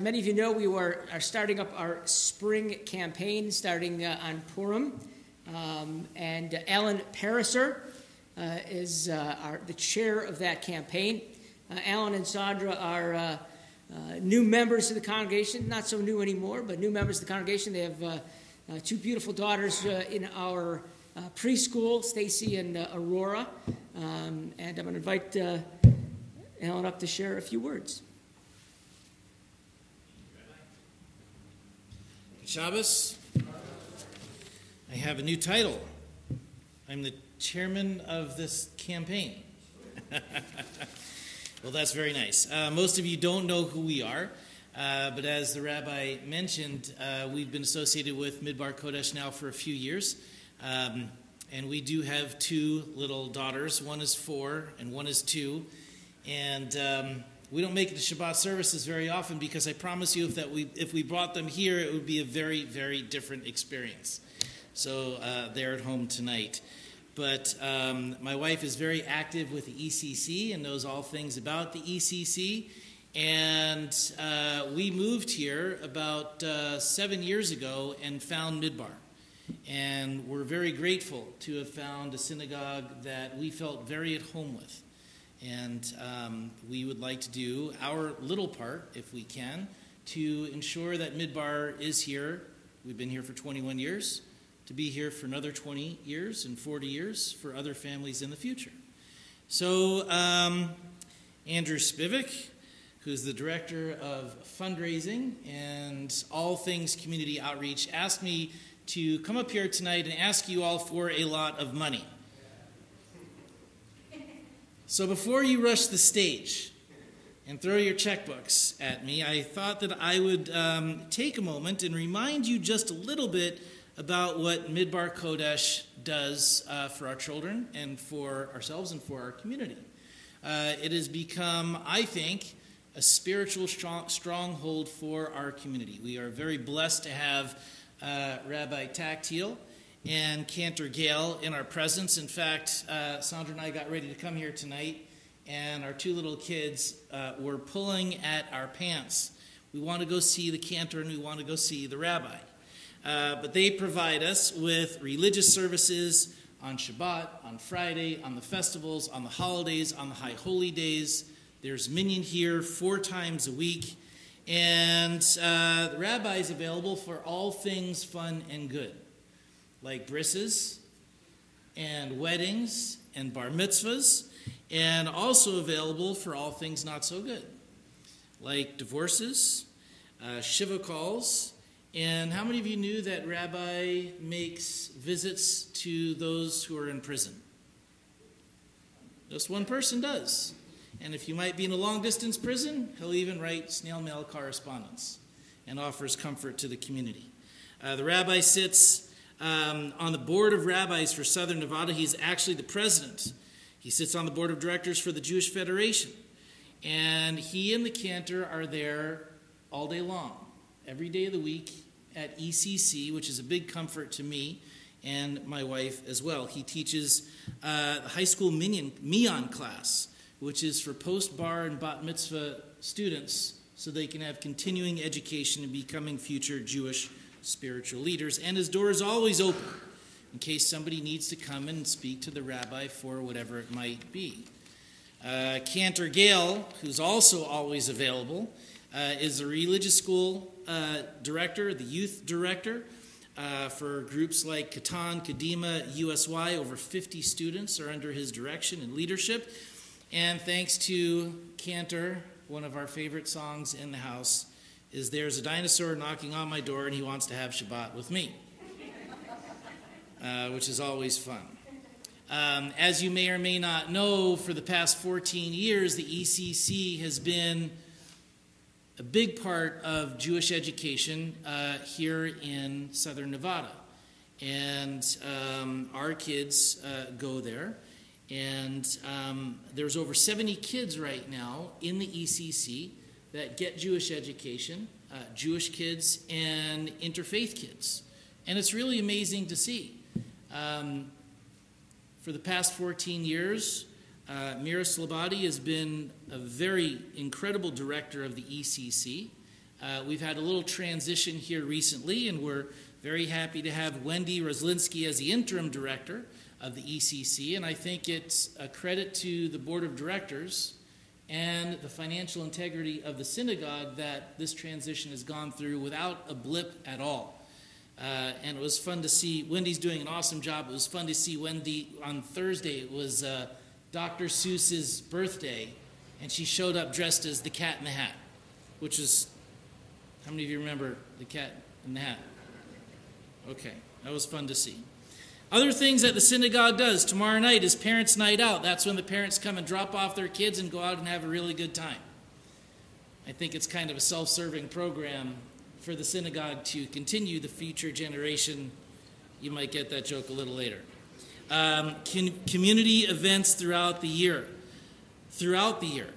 Many of you know we were, are starting up our spring campaign starting uh, on Purim. Um, and Alan Pariser uh, is uh, our, the chair of that campaign. Uh, Alan and Sandra are uh, uh, new members of the congregation, not so new anymore, but new members of the congregation. They have two beautiful daughters in our preschool, Stacy and Aurora. Um, and I'm going to invite Alan up to share a few words. Shabbos. I have a new title. I'm the chairman of this campaign. well, that's very nice. Uh, most of you don't know who we are, uh, but as the rabbi mentioned, uh, we've been associated with Midbar Kodesh now for a few years. Um, and we do have two little daughters. One is four, and one is two. And um, we don't make the Shabbat services very often because I promise you, if that we if we brought them here, it would be a very very different experience. So uh, they're at home tonight. But um, my wife is very active with the ECC and knows all things about the ECC. And uh, we moved here about uh, seven years ago and found Midbar. And we're very grateful to have found a synagogue that we felt very at home with. And um, we would like to do our little part, if we can, to ensure that Midbar is here. We've been here for 21 years, to be here for another 20 years and 40 years for other families in the future. So, um, Andrew Spivak, who's the director of fundraising and all things community outreach, asked me to come up here tonight and ask you all for a lot of money. So before you rush the stage and throw your checkbooks at me, I thought that I would um, take a moment and remind you just a little bit about what Midbar Kodesh does uh, for our children and for ourselves and for our community. Uh, it has become, I think, a spiritual strong, stronghold for our community. We are very blessed to have uh, Rabbi Tecktiel and Cantor Gale in our presence. In fact, uh, Sandra and I got ready to come here tonight, and our two little kids uh, were pulling at our pants. We want to go see the cantor and we want to go see the rabbi. Uh, but they provide us with religious services on Shabbat, on Friday, on the festivals, on the holidays, on the high holy days. There's minyan here four times a week. And uh, the rabbi is available for all things fun and good like brises and weddings and bar mitzvahs, and also available for all things not so good, like divorces, uh, shiva calls, and how many of you knew that Rabbi makes visits to those who are in prison? Just one person does. And if you might be in a long distance prison, he'll even write snail mail correspondence and offers comfort to the community. Uh, the rabbi sits um, on the board of rabbis for Southern Nevada. He's actually the president. He sits on the board of directors for the Jewish Federation. And he and the cantor are there all day long, every day of the week at ECC, which is a big comfort to me and my wife as well. He teaches uh, high school minyan, Mian class, which is for post bar and bat mitzvah students so they can have continuing education and becoming future Jewish spiritual leaders, and his door is always open in case somebody needs to come and speak to the rabbi for whatever it might be. Uh, Cantor Gale, who's also always available, uh, is the religious school uh, director, the youth director uh, for groups like Katan, Kadima, USY. Over 50 students are under his direction and leadership. And thanks to Cantor, one of our favorite songs in the house, is there's a dinosaur knocking on my door and he wants to have Shabbat with me, uh, which is always fun. Um, as you may or may not know, for the past 14 years, the ECC has been a big part of Jewish education uh, here in southern Nevada. And um, our kids uh, go there. And um, there's over 70 kids right now in the ECC that get Jewish education, uh, Jewish kids, and interfaith kids. And it's really amazing to see. Um, for the past 14 years, uh, Mira Slabati has been a very incredible director of the ECC. Uh, we've had a little transition here recently, and we're very happy to have Wendy Roslinski as the interim director of the ECC. And I think it's a credit to the board of directors and the financial integrity of the synagogue that this transition has gone through without a blip at all. Uh, and it was fun to see. Wendy's doing an awesome job. It was fun to see Wendy on Thursday. It was uh, Dr. Seuss's birthday, and she showed up dressed as the Cat in the Hat, which is how many of you remember the Cat in the Hat? Okay, that was fun to see. Other things that the synagogue does tomorrow night is Parents' Night Out. That's when the parents come and drop off their kids and go out and have a really good time. I think it's kind of a self serving program for the synagogue to continue the future generation. You might get that joke a little later. Um, community events throughout the year. Throughout the year.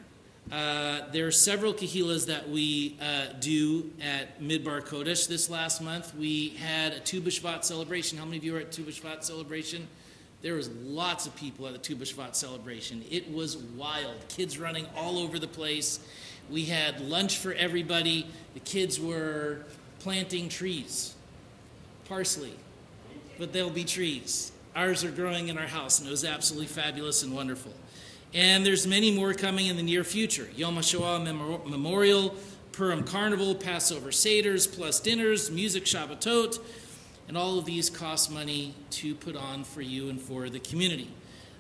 Uh, there are several kahilas that we uh, do at Midbar Kodesh. This last month, we had a Tu B'Shvat celebration. How many of you were at Tu B'Shvat celebration? There was lots of people at the Tu B'Shvat celebration. It was wild. Kids running all over the place. We had lunch for everybody. The kids were planting trees, parsley, but they'll be trees. Ours are growing in our house, and it was absolutely fabulous and wonderful. And there's many more coming in the near future. Yom HaShoah Memorial, Purim Carnival, Passover Seders, plus dinners, music Shabbatot, and all of these cost money to put on for you and for the community.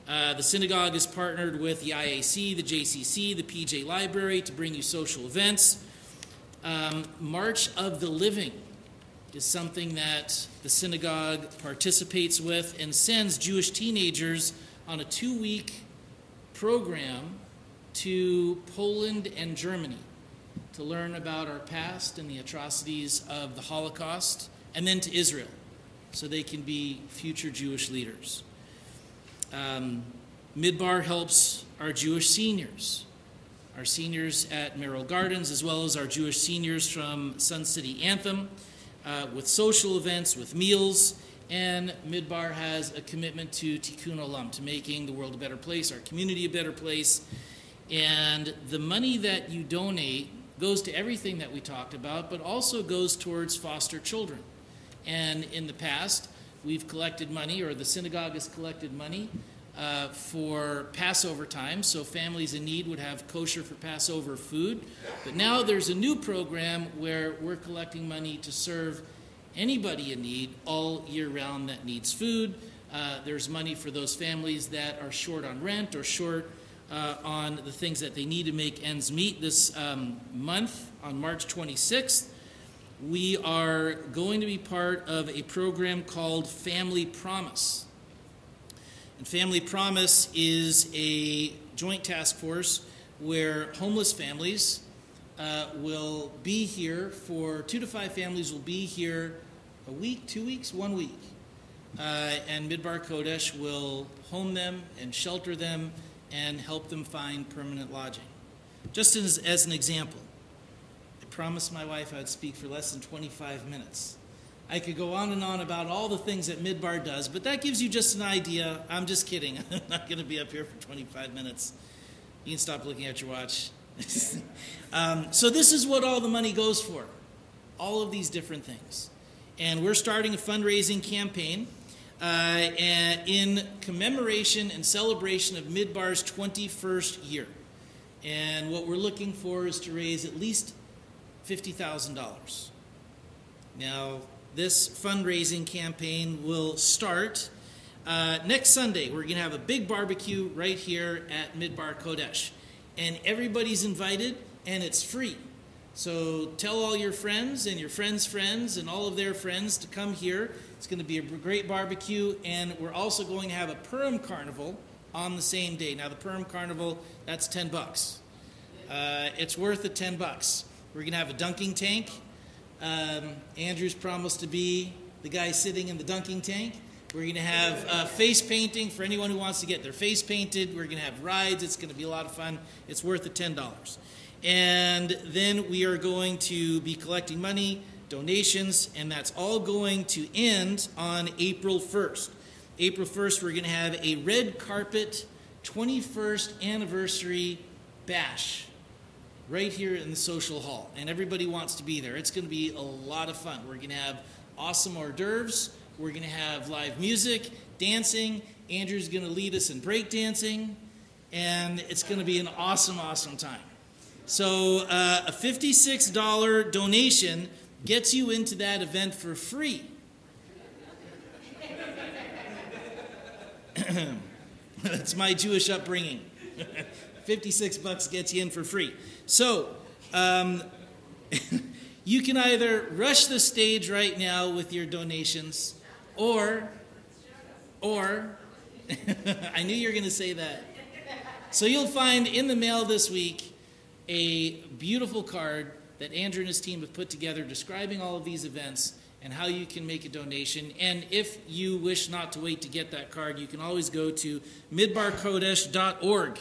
Uh, the synagogue is partnered with the IAC, the JCC, the PJ Library to bring you social events. Um, March of the Living is something that the synagogue participates with and sends Jewish teenagers on a two week program to Poland and Germany to learn about our past and the atrocities of the Holocaust, and then to Israel so they can be future Jewish leaders. Um, Midbar helps our Jewish seniors, our seniors at Merrill Gardens, as well as our Jewish seniors from Sun City Anthem, uh, with social events, with meals, and Midbar has a commitment to Tikkun Olam, to making the world a better place, our community a better place. And the money that you donate goes to everything that we talked about, but also goes towards foster children. And in the past, we've collected money, or the synagogue has collected money uh, for Passover time, so families in need would have kosher for Passover food. But now there's a new program where we're collecting money to serve anybody in need all year round that needs food. Uh, there's money for those families that are short on rent or short uh, on the things that they need to make ends meet. This um, month, on March 26th, we are going to be part of a program called Family Promise. And Family Promise is a joint task force where homeless families uh, will be here for two to five families will be here a week, two weeks, one week. Uh, and Midbar Kodesh will home them and shelter them and help them find permanent lodging. Just as, as an example, I promised my wife I would speak for less than 25 minutes. I could go on and on about all the things that Midbar does, but that gives you just an idea. I'm just kidding. I'm not going to be up here for 25 minutes. You can stop looking at your watch. um, so, this is what all the money goes for all of these different things and we're starting a fundraising campaign uh, in commemoration and celebration of Midbar's 21st year. And what we're looking for is to raise at least $50,000. Now, this fundraising campaign will start uh, next Sunday. We're going to have a big barbecue right here at Midbar Kodesh. And everybody's invited, and it's free. So tell all your friends and your friends' friends and all of their friends to come here. It's going to be a great barbecue, and we're also going to have a Purim Carnival on the same day. Now, the Purim Carnival, that's 10 bucks. Uh, it's worth the 10 bucks. We're going to have a dunking tank. Um, Andrew's promised to be the guy sitting in the dunking tank. We're going to have uh, face painting for anyone who wants to get their face painted. We're going to have rides. It's going to be a lot of fun. It's worth the $10. And then we are going to be collecting money, donations, and that's all going to end on April 1st. April 1st, we're going to have a red carpet 21st anniversary bash right here in the social hall, and everybody wants to be there. It's going to be a lot of fun. We're going to have awesome hors d'oeuvres. We're going to have live music, dancing. Andrew's going to lead us in break dancing, and it's going to be an awesome, awesome time. So, uh, a $56 donation gets you into that event for free. That's my Jewish upbringing. 56 bucks gets you in for free. So, um, you can either rush the stage right now with your donations or or I knew you were going to say that. So you'll find in the mail this week a beautiful card that Andrew and his team have put together describing all of these events and how you can make a donation. And if you wish not to wait to get that card, you can always go to midbarkodesh.org.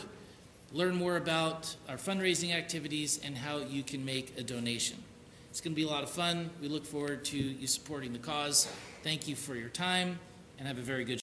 Learn more about our fundraising activities and how you can make a donation. It's going to be a lot of fun. We look forward to you supporting the cause. Thank you for your time and have a very good